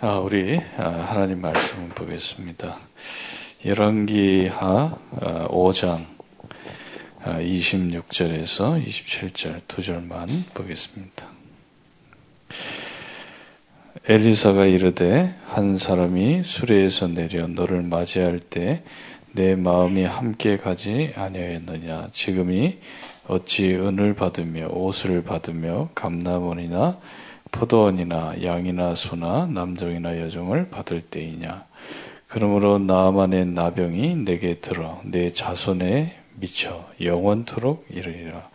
아, 우리 아, 하나님 말씀 보겠습니다. 열왕기하 5장 26절에서 27절 두 절만 보겠습니다. 엘리사가 이르되 한 사람이 수레에서 내려 너를 맞이할 때 내 마음이 함께 가지 아니하였느냐 지금이 어찌 은을 받으며 옷을 받으며 감나원이나 포도원이나 양이나 소나 남종이나 여종을 받을 때이냐. 그러므로 나만의 나병이 내게 들어 내 자손에 미쳐 영원토록 이르리라.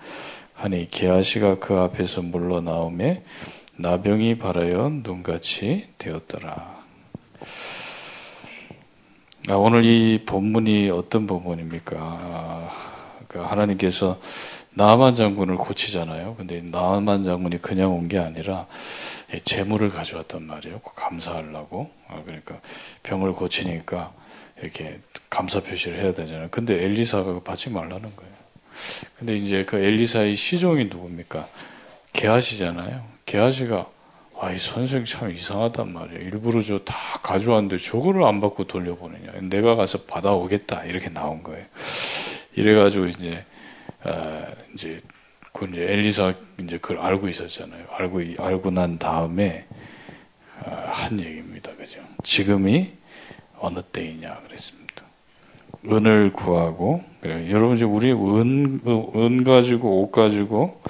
하니 게하시가 그 앞에서 물러나오매 나병이 바라여 눈같이 되었더라. 아, 오늘 이 본문이 어떤 본문입니까? 아, 그 하나님께서 나만 장군을 고치잖아요. 근데 나만 장군이 그냥 온 게 아니라 재물을 가져왔단 말이에요. 감사하려고. 아, 그러니까 병을 고치니까 이렇게 감사 표시를 해야 되잖아요. 근데 엘리사가 받지 말라는 거예요. 근데 이제 그 엘리사의 시종이 누굽니까? 게하시잖아요. 게하시가 아, 이 선생 참 이상하단 말이에요. 일부러 저 다 가져왔는데 저거를 안 받고 돌려보내냐. 내가 가서 받아오겠다. 이렇게 나온 거예요. 이래가지고 이제 어, 이제 그 이제 엘리사 이제 그걸 알고 있었잖아요. 알고 알고 난 다음에 어, 한 얘기입니다. 그죠? 지금이 어느 때이냐 그랬습니다. 은을 구하고 여러분 이제 우리 은, 은 가지고 옷 가지고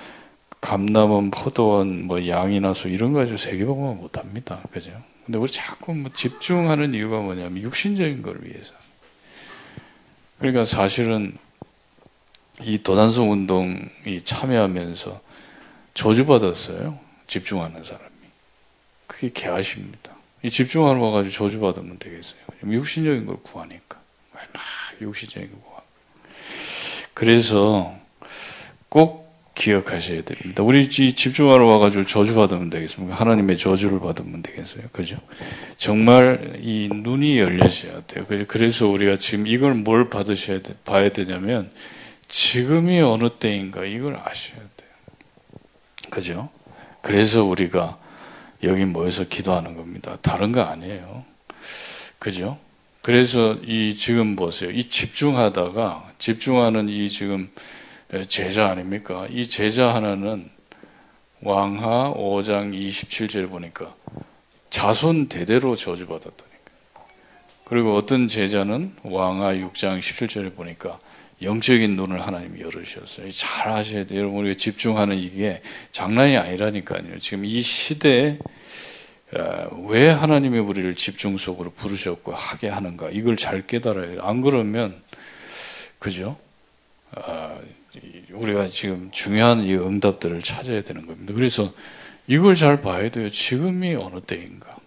감남원, 포도원, 뭐 양이나 소 이런 거 가지고 세계복음을 못 합니다. 그죠? 근데 우리 자꾸 뭐 집중하는 이유가 뭐냐면 육신적인 걸 위해서. 그러니까 사실은 이 도단성 운동이 참여하면서 저주받았어요. 집중하는 사람이. 그게 개하십니다. 이 집중하러 와가지고 저주받으면 되겠어요. 육신적인 걸 구하니까. 막 육신적인 걸 구하 그래서 꼭 기억하셔야 됩니다. 우리 집중하러 와가지고 저주받으면 되겠습니까? 하나님의 저주를 받으면 되겠어요. 그죠? 정말 이 눈이 열려져야 돼요. 그래서 우리가 지금 이걸 뭘 받으셔야 돼, 봐야 되냐면, 지금이 어느 때인가 이걸 아셔야 돼요. 그죠? 그래서 우리가 여기 모여서 기도하는 겁니다. 다른 거 아니에요. 그죠? 그래서 이 지금 보세요. 이 집중하다가 집중하는 이 지금 제자 아닙니까? 이 제자 하나는 왕하 5장 27절 보니까 자손 대대로 저주받았다니까. 그리고 어떤 제자는 왕하 6장 17절에 보니까 영적인 눈을 하나님이 열으셨어요. 잘 하셔야 돼요. 여러분, 우리가 집중하는 이게 장난이 아니라니까요. 지금 이 시대에 어, 왜 하나님이 우리를 집중 속으로 부르셨고 하게 하는가 이걸 잘 깨달아야 안 그러면 그죠? 어, 우리가 지금 중요한 이 응답들을 찾아야 되는 겁니다. 그래서 이걸 잘 봐야 돼요. 지금이 어느 때인가.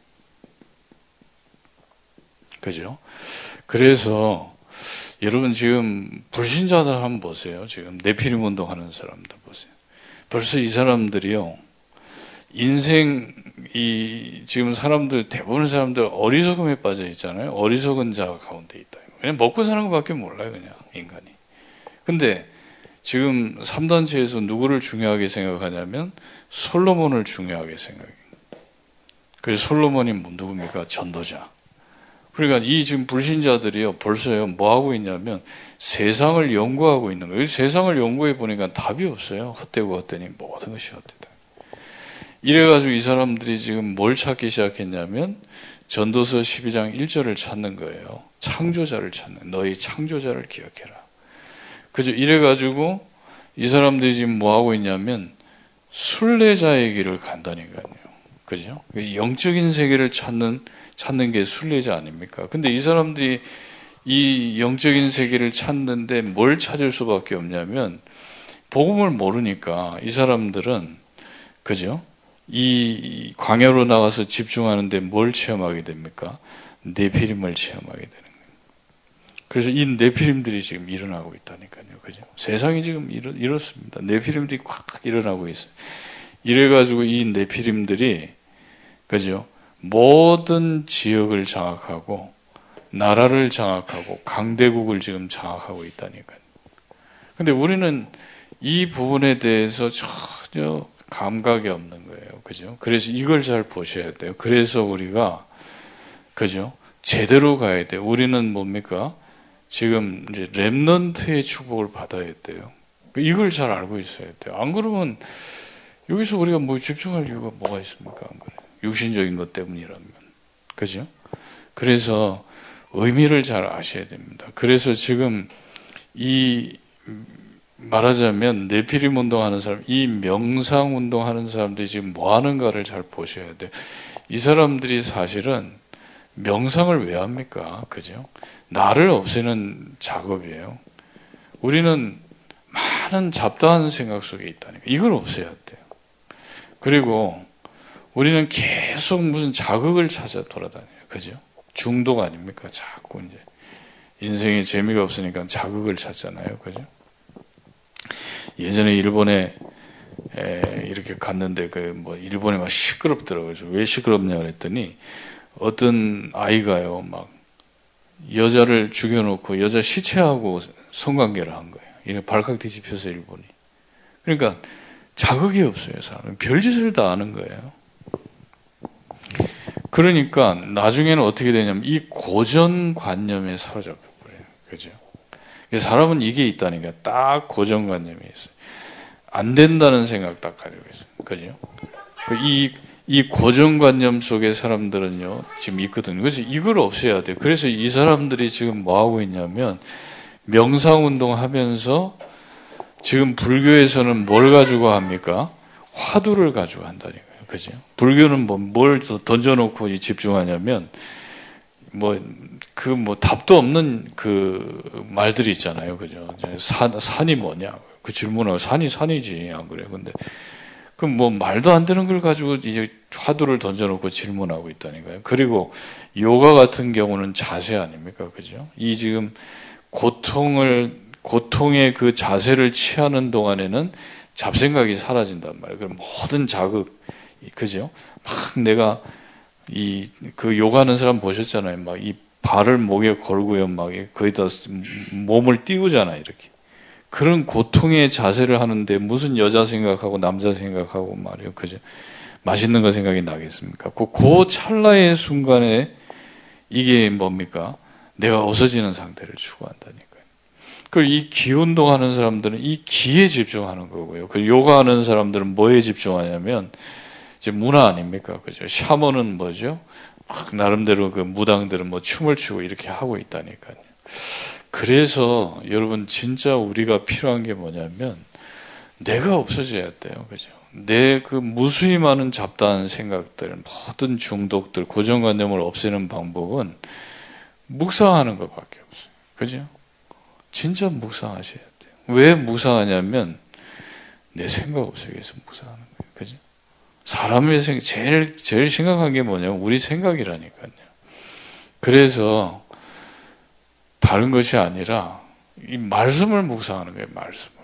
그죠? 그래서 여러분 지금 불신자들 한번 보세요. 지금 내피림 운동하는 사람들 보세요. 벌써 이 사람들이요. 인생 이 지금 사람들 대부분 사람들 어리석음에 빠져 있잖아요. 어리석은 자 가운데 있다. 그냥 먹고 사는 것밖에 몰라요, 그냥 인간이. 근데 지금 3단체에서 누구를 중요하게 생각하냐면 솔로몬을 중요하게 생각해요. 그래서 솔로몬이 뭐 누굽니까? 전도자. 그러니까 이 지금 불신자들이요, 벌써요, 뭐 하고 있냐면 세상을 연구하고 있는 거예요. 세상을 연구해 보니까 답이 없어요. 헛되고 헛되니 모든 것이 헛되다. 이래가지고 이 사람들이 지금 뭘 찾기 시작했냐면 전도서 12장 1절을 찾는 거예요. 창조자를 찾는, 너희 창조자를 기억해라. 그죠? 이래가지고 이 사람들이 지금 뭐 하고 있냐면 순례자의 길을 간다니까요. 그죠? 영적인 세계를 찾는 찾는 게 순례자 아닙니까? 근데 이 사람들이 이 영적인 세계를 찾는데 뭘 찾을 수밖에 없냐면 복음을 모르니까 이 사람들은 그죠? 이 광야로 나가서 집중하는데 뭘 체험하게 됩니까? 내피림을 체험하게 되는 거예요. 그래서 이 내피림들이 지금 일어나고 있다니까요. 그죠? 세상이 지금 이렇, 이렇습니다. 내피림들이 꽉 일어나고 있어요. 이래가지고 이 내피림들이 그죠? 모든 지역을 장악하고 나라를 장악하고 강대국을 지금 장악하고 있다니까요. 근데 우리는 이 부분에 대해서 전혀 감각이 없는 거예요. 그죠? 그래서 이걸 잘 보셔야 돼요. 그래서 우리가 그죠? 제대로 가야 돼. 우리는 뭡니까? 지금 이제 랩넌트의 축복을 받아야 돼요. 이걸 잘 알고 있어야 돼요. 안 그러면 여기서 우리가 뭐 집중할 이유가 뭐가 있습니까? 안 그래. 육신적인 것 때문이라면. 그죠? 그래서 의미를 잘 아셔야 됩니다. 그래서 지금 이 말하자면 내피림 운동하는 사람, 이 명상 운동하는 사람들이 지금 뭐 하는가를 잘 보셔야 돼요. 이 사람들이 사실은 명상을 왜 합니까? 그죠? 나를 없애는 작업이에요. 우리는 많은 잡다한 생각 속에 있다니까. 이걸 없애야 돼요. 그리고 우리는 계속 무슨 자극을 찾아 돌아다녀요. 그죠? 중독 아닙니까? 자꾸 이제. 인생에 재미가 없으니까 자극을 찾잖아요. 그죠? 예전에 일본에 에, 이렇게 갔는데 그 뭐 일본에 막 시끄럽더라고요. 왜 시끄럽냐 그랬더니 어떤 아이가요 막 여자를 죽여놓고 여자 시체하고 성관계를 한 거예요. 이래 발칵 뒤집혀서 일본이. 그러니까 자극이 없어요. 사람은 별짓을 다 아는 거예요. 그러니까 나중에는 어떻게 되냐면 이 고정관념에 사로잡혀 버려요. 그죠? 사람은 이게 있다니까 딱 고정관념이 있어요. 안 된다는 생각 딱 가지고 있어요. 그죠? 그 이, 이 고정관념 속에 사람들은요, 지금 있거든요. 그래서 이걸 없애야 돼요. 그래서 이 사람들이 지금 뭐 하고 있냐면, 명상운동 하면서 지금 불교에서는 뭘 가지고 합니까? 화두를 가지고 한다니까요. 그죠? 불교는 뭐, 뭘 던져놓고 집중하냐면, 뭐, 그, 뭐, 답도 없는 그 말들이 있잖아요. 그죠? 산, 산이 뭐냐. 그 질문하고 산이 산이지. 안 그래요? 근데, 그럼 뭐, 말도 안 되는 걸 가지고 이제 화두를 던져놓고 질문하고 있다니까요. 그리고 요가 같은 경우는 자세 아닙니까? 그죠? 이 지금 고통을, 고통의 그 자세를 취하는 동안에는 잡생각이 사라진단 말이에요. 그럼 모든 자극, 그죠? 막 내가 이, 그 요가하는 사람 보셨잖아요. 막 이 발을 목에 걸고요. 막 거기다 몸을 띄우잖아요. 이렇게. 그런 고통의 자세를 하는데 무슨 여자 생각하고 남자 생각하고 말이에요. 그죠? 맛있는 거 생각이 나겠습니까? 그, 그 찰나의 순간에 이게 뭡니까? 내가 없어지는 상태를 추구한다니까요. 그이 기 운동 하는 사람들은 이 기에 집중하는 거고요. 그 요가 하는 사람들은 뭐에 집중하냐면 이제 문화 아닙니까? 그죠? 샤먼은 뭐죠? 막 나름대로 그 무당들은 뭐 춤을 추고 이렇게 하고 있다니까요. 그래서 여러분 진짜 우리가 필요한 게 뭐냐면 내가 없어져야 돼요. 그죠? 내 그 무수히 많은 잡다한 생각들, 모든 중독들, 고정관념을 없애는 방법은 묵상하는 것밖에 없어요. 그죠? 진짜 묵상하셔야 돼요. 왜 묵상하냐면 내 생각 없애기 위해서 묵상하는 거예요. 그죠? 사람의 생 제일 제일 심각한 게 뭐냐면 우리 생각이라니까요. 그래서 다른 것이 아니라 이 말씀을 묵상하는 거예요. 말씀을.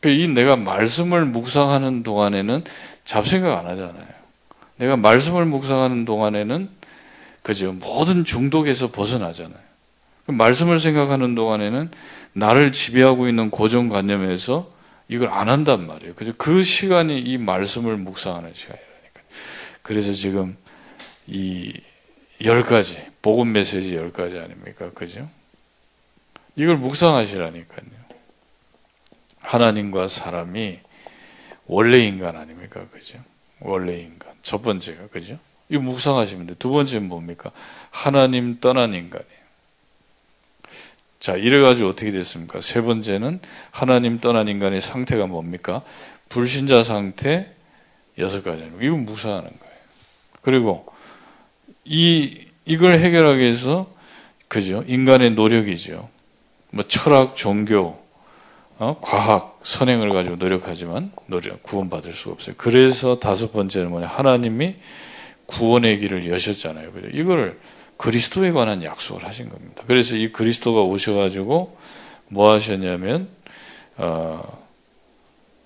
그러니까 이 내가 말씀을 묵상하는 동안에는 잡생각 안 하잖아요. 내가 말씀을 묵상하는 동안에는 그죠 모든 중독에서 벗어나잖아요. 말씀을 생각하는 동안에는 나를 지배하고 있는 고정관념에서 이걸 안 한단 말이에요. 그죠? 그 시간이 이 말씀을 묵상하는 시간이라니까. 그래서 지금 이 열 가지, 복음 메시지 열 가지 아닙니까? 그죠? 이걸 묵상하시라니까요. 하나님과 사람이 원래 인간 아닙니까? 그죠? 원래 인간. 첫 번째가, 그죠? 이 묵상하시면 돼. 두 번째는 뭡니까? 하나님 떠난 인간이에요. 자, 이래가지고 어떻게 됐습니까? 세 번째는 하나님 떠난 인간의 상태가 뭡니까? 불신자 상태 여섯 가지. 이건 무사하는 거예요. 그리고 이, 이걸 해결하기 위해서, 그죠? 인간의 노력이죠. 뭐 철학, 종교, 어? 과학, 선행을 가지고 노력하지만 노력, 구원받을 수가 없어요. 그래서 다섯 번째는 뭐냐? 하나님이 구원의 길을 여셨잖아요. 그죠? 이거를 그리스도에 관한 약속을 하신 겁니다. 그래서 이 그리스도가 오셔가지고 뭐 하셨냐면 어,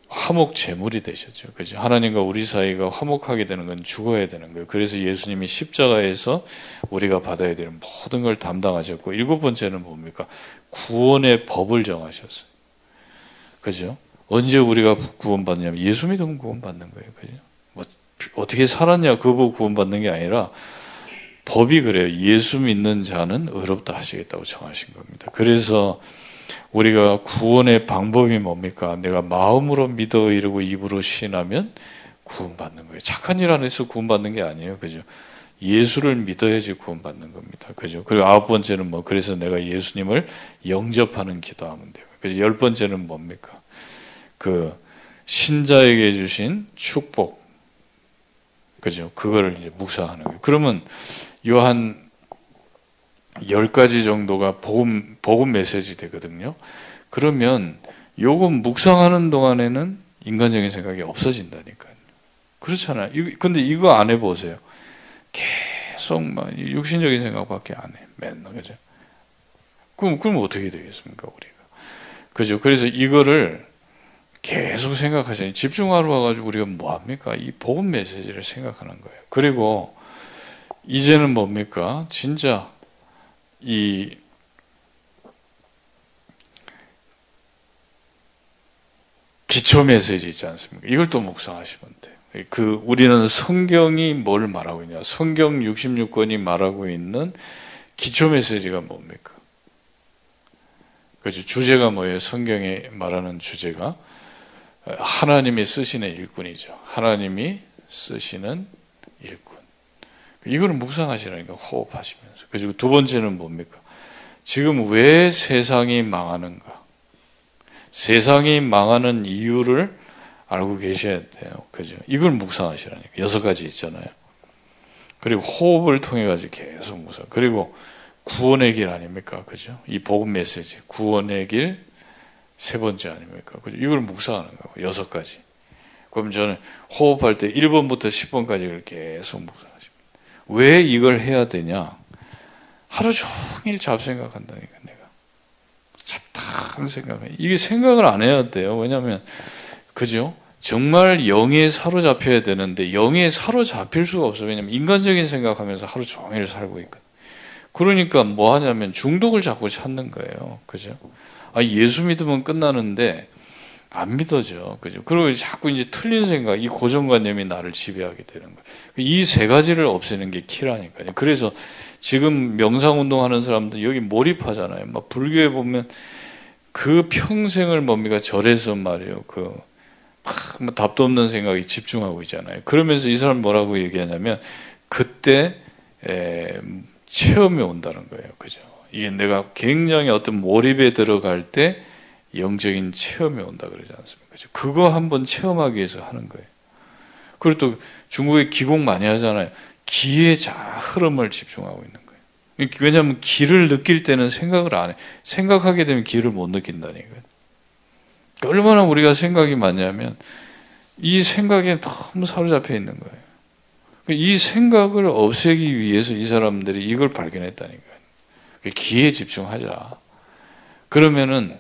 화목 제물이 되셨죠. 그죠? 하나님과 우리 사이가 화목하게 되는 건 죽어야 되는 거예요. 그래서 예수님이 십자가에서 우리가 받아야 되는 모든 걸 담당하셨고 일곱 번째는 뭡니까? 구원의 법을 정하셨어요. 그죠? 언제 우리가 구원받냐면 예수 믿으면 구원받는 거예요. 그죠? 뭐 어떻게 살았냐 그거 구원받는 게 아니라 법이 그래요. 예수 믿는 자는 의롭다 하시겠다고 정하신 겁니다. 그래서 우리가 구원의 방법이 뭡니까? 내가 마음으로 믿어 이르고 입으로 신하면 구원받는 거예요. 착한 일 안에서 구원받는 게 아니에요. 그죠? 예수를 믿어야지 구원받는 겁니다. 그죠? 그리고 아홉 번째는 뭐, 그래서 내가 예수님을 영접하는 기도하면 돼요. 그죠? 열 번째는 뭡니까? 그, 신자에게 주신 축복. 그죠? 그거를 이제 묵상하는 거예요. 그러면 요한 10가지 정도가 복음, 복음 메시지 되거든요. 그러면 요거 묵상하는 동안에는 인간적인 생각이 없어진다니까요. 그렇잖아요. 근데 이거 안 해보세요. 계속 막 육신적인 생각밖에 안 해. 맨날, 그죠? 그럼, 그럼 어떻게 되겠습니까, 우리가? 그죠? 그래서 이거를 계속 생각하시니 집중하러 와가지고 우리가 뭐합니까? 이 복음 메시지를 생각하는 거예요. 그리고 이제는 뭡니까? 진짜 이 기초 메시지 있지 않습니까? 이걸 또 묵상하시면 돼요. 그 우리는 성경이 뭘 말하고 있냐? 성경 66권이 말하고 있는 기초 메시지가 뭡니까? 그죠? 주제가 뭐예요? 성경에 말하는 주제가 하나님이 쓰시는 일꾼이죠. 하나님이 쓰시는 일꾼. 이거를 묵상하시라니까 호흡하시면서. 그리고 두 번째는 뭡니까? 지금 왜 세상이 망하는가? 세상이 망하는 이유를 알고 계셔야 돼요. 그죠? 이걸 묵상하시라니까. 여섯 가지 있잖아요. 그리고 호흡을 통해 가지고 계속 묵상. 그리고 구원의 길 아닙니까? 그죠? 이 복음 메시지. 구원의 길 세 번째 아닙니까? 그죠? 이걸 묵상하는 거고. 여섯 가지. 그럼 저는 호흡할 때 1번부터 10번까지 계속 묵상. 왜 이걸 해야 되냐? 하루 종일 잡생각한다니까, 내가. 잡다한 생각을. 이게 생각을 안 해야 돼요. 왜냐면, 그죠? 정말 영에 사로잡혀야 되는데, 영에 사로잡힐 수가 없어요. 왜냐면 인간적인 생각하면서 하루 종일 살고 있거든. 그러니까 뭐 하냐면 중독을 자꾸 찾는 거예요. 그죠? 아, 예수 믿으면 끝나는데, 안 믿어져. 그죠? 그리고 자꾸 이제 틀린 생각, 이 고정관념이 나를 지배하게 되는 거예요. 이 세 가지를 없애는 게 키라니까요. 그래서 지금 명상운동 하는 사람들 여기 몰입하잖아요. 막 불교에 보면 그 평생을 뭡니까? 절에서 말이에요. 그, 막 답도 없는 생각에 집중하고 있잖아요. 그러면서 이 사람 뭐라고 얘기하냐면 그때 에, 체험이 온다는 거예요. 그죠? 이게 내가 굉장히 어떤 몰입에 들어갈 때 영적인 체험이 온다 그러지 않습니까? 그거 한번 체험하기 위해서 하는 거예요. 그리고 또 중국에 기공 많이 하잖아요. 기의 자 흐름을 집중하고 있는 거예요. 왜냐하면 기를 느낄 때는 생각을 안 해. 생각하게 되면 기를 못 느낀다니까요. 얼마나 우리가 생각이 많냐면 이 생각에 너무 사로잡혀 있는 거예요. 이 생각을 없애기 위해서 이 사람들이 이걸 발견했다니까요. 기에 집중하자. 그러면은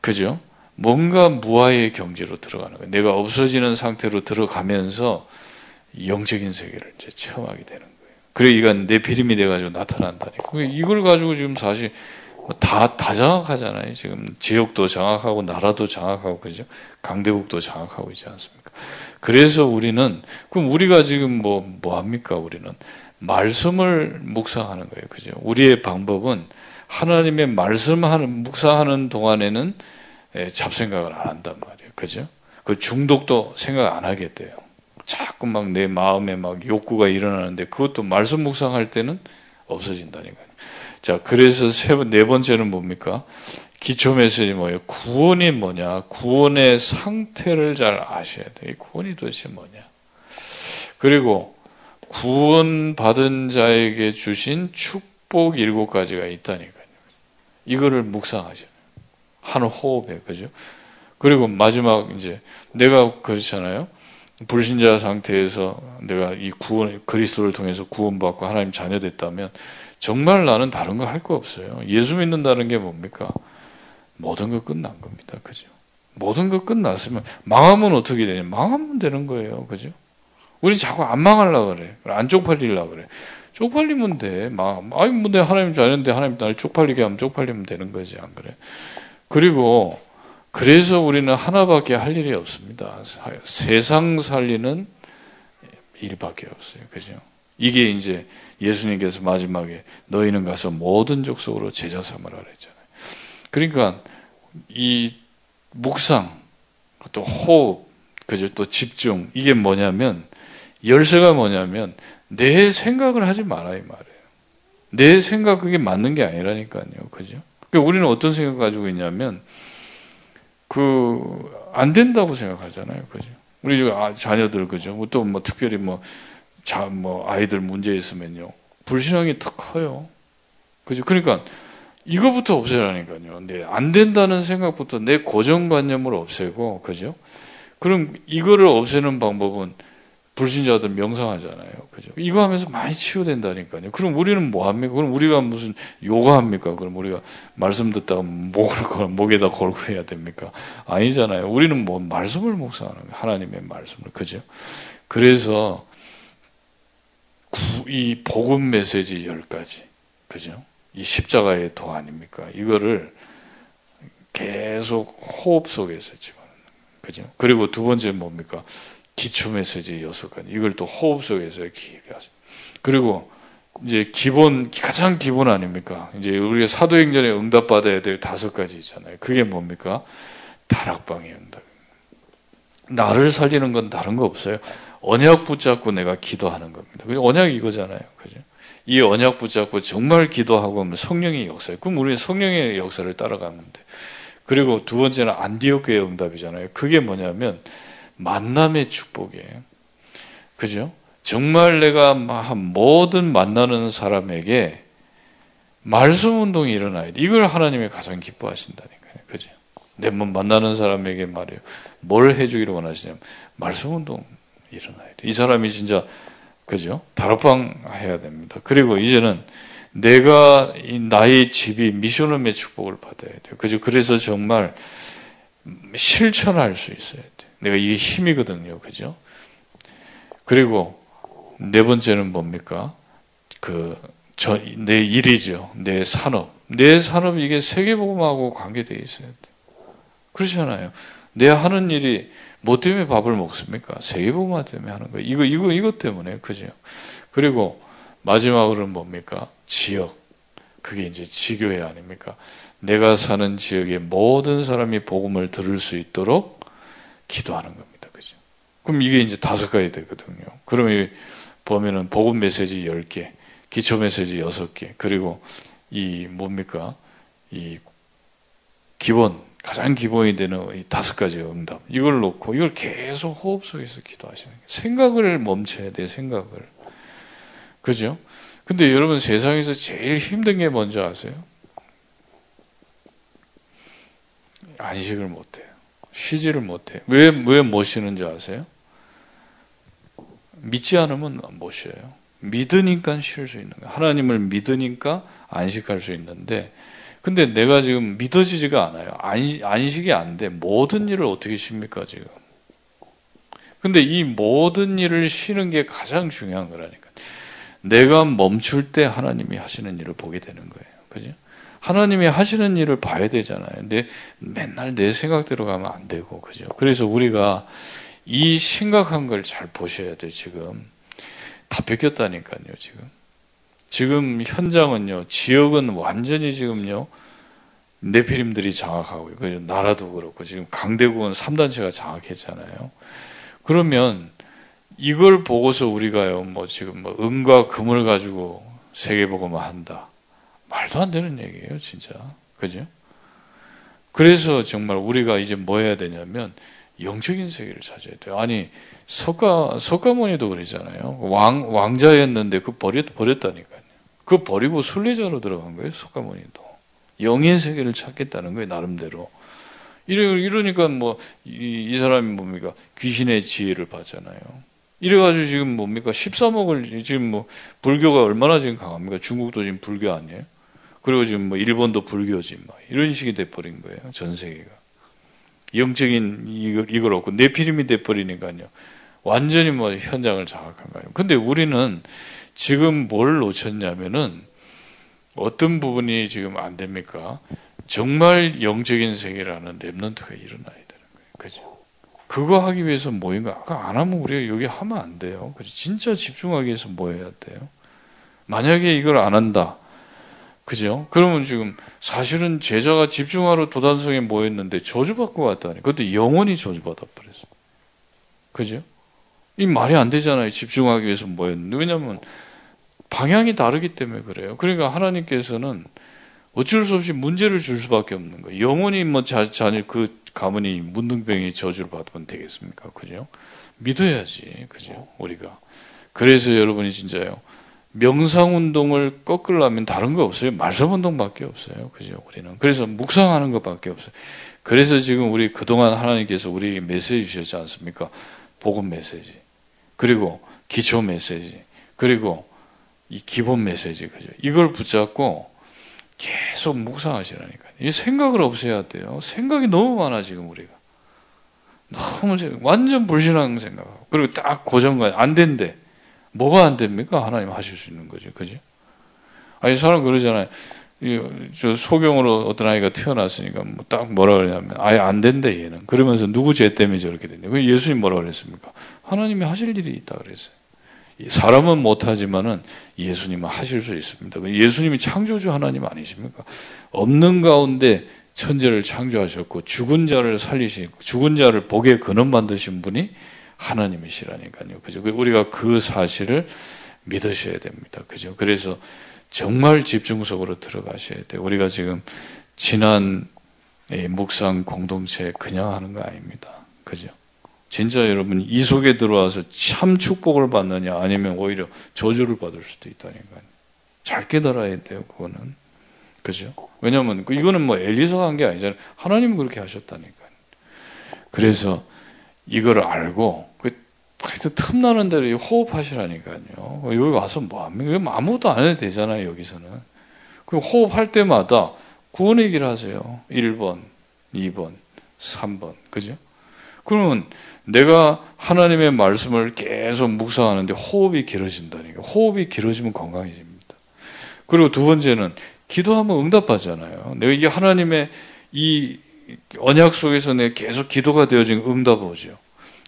그죠? 뭔가 무아의 경지로 들어가는 거예요. 내가 없어지는 상태로 들어가면서 영적인 세계를 이제 체험하게 되는 거예요. 그래, 이건 내 비림이 돼가지고 나타난다니까. 이걸 가지고 지금 사실 다, 다 장악하잖아요. 지금 지역도 장악하고 나라도 장악하고 그죠? 강대국도 장악하고 있지 않습니까? 그래서 우리는 그럼 우리가 지금 뭐, 뭐 합니까? 우리는 말씀을 묵상하는 거예요. 그죠? 우리의 방법은 하나님의 말씀하는 묵상하는 동안에는 예, 잡생각을 안 한단 말이에요. 그죠? 그 중독도 생각 안 하게 돼요. 자꾸 막 내 마음에 막 욕구가 일어나는데 그것도 말씀 묵상할 때는 없어진다니까요. 자, 그래서 세 번, 네 번째는 뭡니까? 기초 메시지 뭐예요? 구원이 뭐냐? 구원의 상태를 잘 아셔야 돼요. 구원이 도대체 뭐냐? 그리고 구원 받은 자에게 주신 축복 일곱 가지가 있다니까요. 이거를 묵상하죠. 한 호흡에, 그죠? 그리고 마지막 이제 내가 그렇잖아요. 불신자 상태에서 내가 이 구원, 그리스도를 통해서 구원받고 하나님 자녀 됐다면 정말 나는 다른 거 할 거 없어요. 예수 믿는다는 게 뭡니까? 모든 거 끝난 겁니다. 그죠? 모든 거 끝났으면 망하면 어떻게 되냐? 망하면 되는 거예요. 그죠? 우리 자꾸 안 망하려 그래. 안 쪽팔리려 그래. 쪽팔리면 돼. 막, 아니, 뭐, 내 하나님 자는데 하나님 날 쪽팔리게 하면 쪽팔리면 되는 거지, 안 그래? 그리고, 그래서 우리는 하나밖에 할 일이 없습니다. 세상 살리는 일밖에 없어요. 그죠? 이게 이제 예수님께서 마지막에 너희는 가서 모든 족속으로 제자 삼으라 그랬잖아요. 그러니까 이 묵상, 또 호흡, 그죠? 또 집중 이게 뭐냐면 열쇠가 뭐냐면 내 생각을 하지 마라 이 말이에요. 내 생각 그게 맞는 게 아니라니까요. 그죠? 그러니까 우리는 어떤 생각 가지고 있냐면 그 안 된다고 생각하잖아요. 그죠? 우리 집 아, 자녀들 그죠? 뭐 또뭐 뭐 특별히 뭐 자, 뭐 아이들 문제 있으면요. 불신앙이 더 커요. 그죠? 그러니까 이거부터 없애라니까요. 네, 안 된다는 생각부터 내 고정관념을 없애고, 그죠? 그럼 이거를 없애는 방법은 불신자들 명상하잖아요. 그죠? 이거 하면서 많이 치유된다니까요. 그럼 우리는 뭐 합니까? 그럼 우리가 무슨 요가 합니까? 그럼 우리가 말씀 듣다가 목을, 목에다 걸고 해야 됩니까? 아니잖아요. 우리는 뭐 말씀을 묵상하는 거예요. 하나님의 말씀을. 그죠? 그래서 이 복음 메시지 열 가지. 그죠? 이 십자가의 도 아닙니까? 이거를 계속 호흡 속에서 집어넣는 그죠? 그리고 두 번째 뭡니까? 기초 메시지 여섯 가지. 이걸 또 호흡 속에서 길게 하죠. 그리고 이제 기본, 가장 기본 아닙니까? 이제 우리가 사도행전에 응답 받아야 될 다섯 가지 있잖아요. 그게 뭡니까? 다락방의 응답. 나를 살리는 건 다른 거 없어요. 언약 붙잡고 내가 기도하는 겁니다. 언약이 이거잖아요. 그죠? 이 언약 붙잡고 정말 기도하고 하면 성령의 역사예요. 그럼 우리는 성령의 역사를 따라가면 돼. 그리고 두 번째는 안디옥교의 응답이잖아요. 그게 뭐냐면 만남의 축복이에요. 그죠? 정말 내가 모든 만나는 사람에게 말씀 운동이 일어나야 돼. 이걸 하나님이 가장 기뻐하신다니까요. 그죠? 내몸 만나는 사람에게 말이에요. 뭘 해주기를 원하시냐면 말씀 운동 일어나야 돼. 이 사람이 진짜 그죠? 다락방 해야 됩니다. 그리고 이제는 내가 나의 집이 미션홈의 축복을 받아야 돼요. 그죠? 그래서 정말 실천할 수 있어야 돼. 내가 이게 힘이거든요. 그죠? 그리고 네 번째는 뭡니까? 그, 저, 내 일이죠. 내 산업. 내 산업 이게 세계복음하고 관계되어 있어야 돼. 그렇잖아요. 내 하는 일이 뭐 때문에 밥을 먹습니까? 세계복음화 때문에 하는 거예요. 이거, 이거, 이것 때문에. 그죠? 그리고 마지막으로는 뭡니까? 지역. 그게 이제 지교회 아닙니까? 내가 사는 지역의 모든 사람이 복음을 들을 수 있도록 기도하는 겁니다. 그죠? 그럼 이게 이제 다섯 가지 되거든요. 그러면 보면은 복음 메시지 10개, 기초 메시지 6개, 그리고 이 뭡니까? 이 기본 가장 기본이 되는 이 다섯 가지 응답. 이걸 놓고 이걸 계속 호흡 속에서 기도하시는 거예요. 생각을 멈춰야 돼, 생각을. 그죠? 근데 여러분 세상에서 제일 힘든 게 뭔지 아세요? 안식을 못 해요. 쉬지를 못 해요. 왜, 왜 못 쉬는지 아세요? 믿지 않으면 못 쉬어요. 믿으니까 쉴 수 있는 거예요. 하나님을 믿으니까 안식할 수 있는데, 근데 내가 지금 믿어지지가 않아요. 안, 식이 안 돼. 모든 일을 어떻게 쉽니까, 지금? 근데 이 모든 일을 쉬는 게 가장 중요한 거라니까. 내가 멈출 때 하나님이 하시는 일을 보게 되는 거예요. 그죠? 하나님이 하시는 일을 봐야 되잖아요. 내, 맨날 내 생각대로 가면 안 되고, 그죠? 그래서 우리가 이 심각한 걸 잘 보셔야 돼, 지금. 다 뺏겼다니까요, 지금. 지금 현장은요, 지역은 완전히 지금요, 네피림들이 장악하고, 그 나라도 그렇고, 지금 강대국은 3단체가 장악했잖아요. 그러면 이걸 보고서 우리가요, 뭐 지금 뭐 은과 금을 가지고 세계복음을 한다. 말도 안 되는 얘기예요, 진짜. 그죠? 그래서 정말 우리가 이제 뭐 해야 되냐면, 영적인 세계를 찾아야 돼요. 아니, 석가, 석가모니도 그러잖아요. 왕, 왕자였는데 그 버렸, 버렸다니까요. 그 버리고 순례자로 들어간 거예요, 석가모니도. 영의 세계를 찾겠다는 거예요, 나름대로. 이러, 이러니까 뭐, 이, 이 사람이 뭡니까? 귀신의 지혜를 받잖아요. 이래가지고 지금 뭡니까? 13억을, 지금 뭐, 불교가 얼마나 지금 강합니까? 중국도 지금 불교 아니에요? 그리고 지금 뭐, 일본도 불교지, 막. 이런 식이 돼버린 거예요, 전 세계가. 영적인 이걸, 이걸 얻고, 내피림이 돼버리니까요. 완전히 뭐, 현장을 장악한 거예요. 근데 우리는 지금 뭘 놓쳤냐면은, 어떤 부분이 지금 안 됩니까? 정말 영적인 세계라는 랩런트가 일어나야 되는 거예요. 그죠? 그거 하기 위해서 아까 안 하면 우리가 여기 하면 안 돼요. 그죠? 진짜 집중하기 위해서 뭐 해야 돼요? 만약에 이걸 안 한다. 그죠? 그러면 지금 사실은 제자가 집중하러 도단성에 모였는데 저주받고 왔다니. 그것도 영원히 저주받아 버렸어. 그죠? 이 말이 안 되잖아요. 집중하기 위해서 모였는데. 왜냐하면 방향이 다르기 때문에 그래요. 그러니까 하나님께서는 어쩔 수 없이 문제를 줄 수밖에 없는 거예요. 영원히 뭐 자, 자녀 그 가문이 문둥병이 저주를 받으면 되겠습니까? 그죠? 믿어야지. 그죠? 우리가. 그래서 여러분이 진짜요. 명상 운동을 꺾으려면 다른 거 없어요. 말씀 운동밖에 없어요. 그죠? 우리는. 그래서 묵상하는 것밖에 없어요. 그래서 지금 우리 그동안 하나님께서 우리 메시지 주셨지 않습니까? 복음 메시지. 그리고 기초 메시지. 그리고 이 기본 메시지. 그죠? 이걸 붙잡고 계속 묵상하시라니까요. 이 생각을 없애야 돼요. 생각이 너무 많아, 지금 우리가. 너무, 완전 불신앙 생각하고. 그리고 딱 고정관, 안 된대. 뭐가 안 됩니까? 하나님 하실 수 있는 거죠. 그죠? 아니, 사람 그러잖아요. 저 소경으로 어떤 아이가 태어났으니까 뭐 딱 뭐라 그러냐면 아예 안 된대 얘는 그러면서 누구 죄 때문에 저렇게 됐냐 그 예수님 뭐라 그랬습니까 하나님이 하실 일이 있다 그랬어요 사람은 못하지만은 예수님은 하실 수 있습니다 예수님이 창조주 하나님 아니십니까 없는 가운데 천재를 창조하셨고 죽은 자를 살리시고 죽은 자를 복의 근원 만드신 분이 하나님이시라니까요. 그죠? 우리가 그 사실을 믿으셔야 됩니다. 그죠? 그래서 정말 집중 속으로 들어가셔야 돼요. 우리가 지금 지난 묵상 공동체 그냥 하는 거 아닙니다. 그죠? 진짜 여러분 이 속에 들어와서 참 축복을 받느냐 아니면 오히려 저주를 받을 수도 있다니까요. 잘 깨달아야 돼요. 그거는. 그죠? 왜냐면 이거는 뭐 엘리사가 한 게 아니잖아요. 하나님 그렇게 하셨다니까요. 그래서 이걸 알고 하여튼 틈나는 대로 호흡하시라니까요. 여기 와서 뭐 합니까? 아무것도 안 해도 되잖아요, 여기서는. 그 호흡할 때마다 구원 얘기를 하세요. 1번, 2번, 3번. 그죠? 그러면 내가 하나님의 말씀을 계속 묵상하는데 호흡이 길어진다니까. 호흡이 길어지면 건강해집니다. 그리고 두 번째는 기도하면 응답하잖아요. 내가 이게 하나님의 이 언약 속에서 내 계속 기도가 되어진 응답 오죠.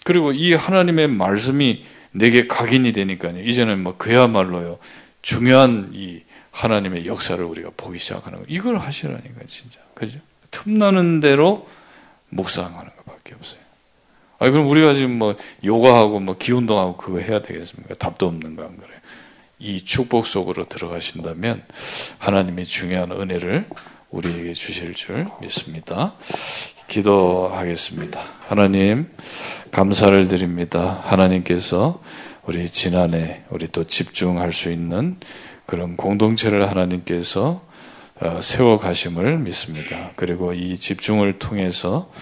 그리고 이 하나님의 말씀이 내게 각인이 되니까요. 이제는 뭐 그야말로요. 중요한 이 하나님의 역사를 우리가 보기 시작하는 거. 이걸 하시라니까 진짜. 그죠? 틈나는 대로 묵상하는 것밖에 없어요. 아 그럼 우리가 지금 뭐 요가하고 뭐 기운동하고 그거 해야 되겠습니까? 답도 없는 거안 그래요? 이 축복 속으로 들어가신다면 하나님의 중요한 은혜를 우리에게 주실 줄 믿습니다. 기도하겠습니다. 하나님, 감사를 드립니다. 하나님께서 우리 지난해 우리 또 집중할 수 있는 그런 공동체를 하나님께서 어, 세워 가심을 믿습니다. 그리고 이 집중을 통해서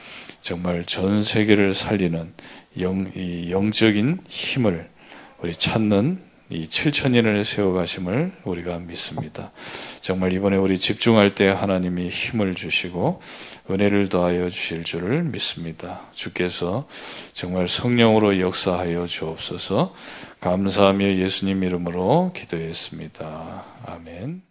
정말 전 세계를 살리는 영, 영적인 힘을 우리 찾는 이 7천년을 세워가심을 우리가 믿습니다. 정말 이번에 우리 집중할 때 하나님이 힘을 주시고 은혜를 더하여 주실 줄을 믿습니다. 주께서 정말 성령으로 역사하여 주옵소서 감사하며 예수님 이름으로 기도했습니다. 아멘.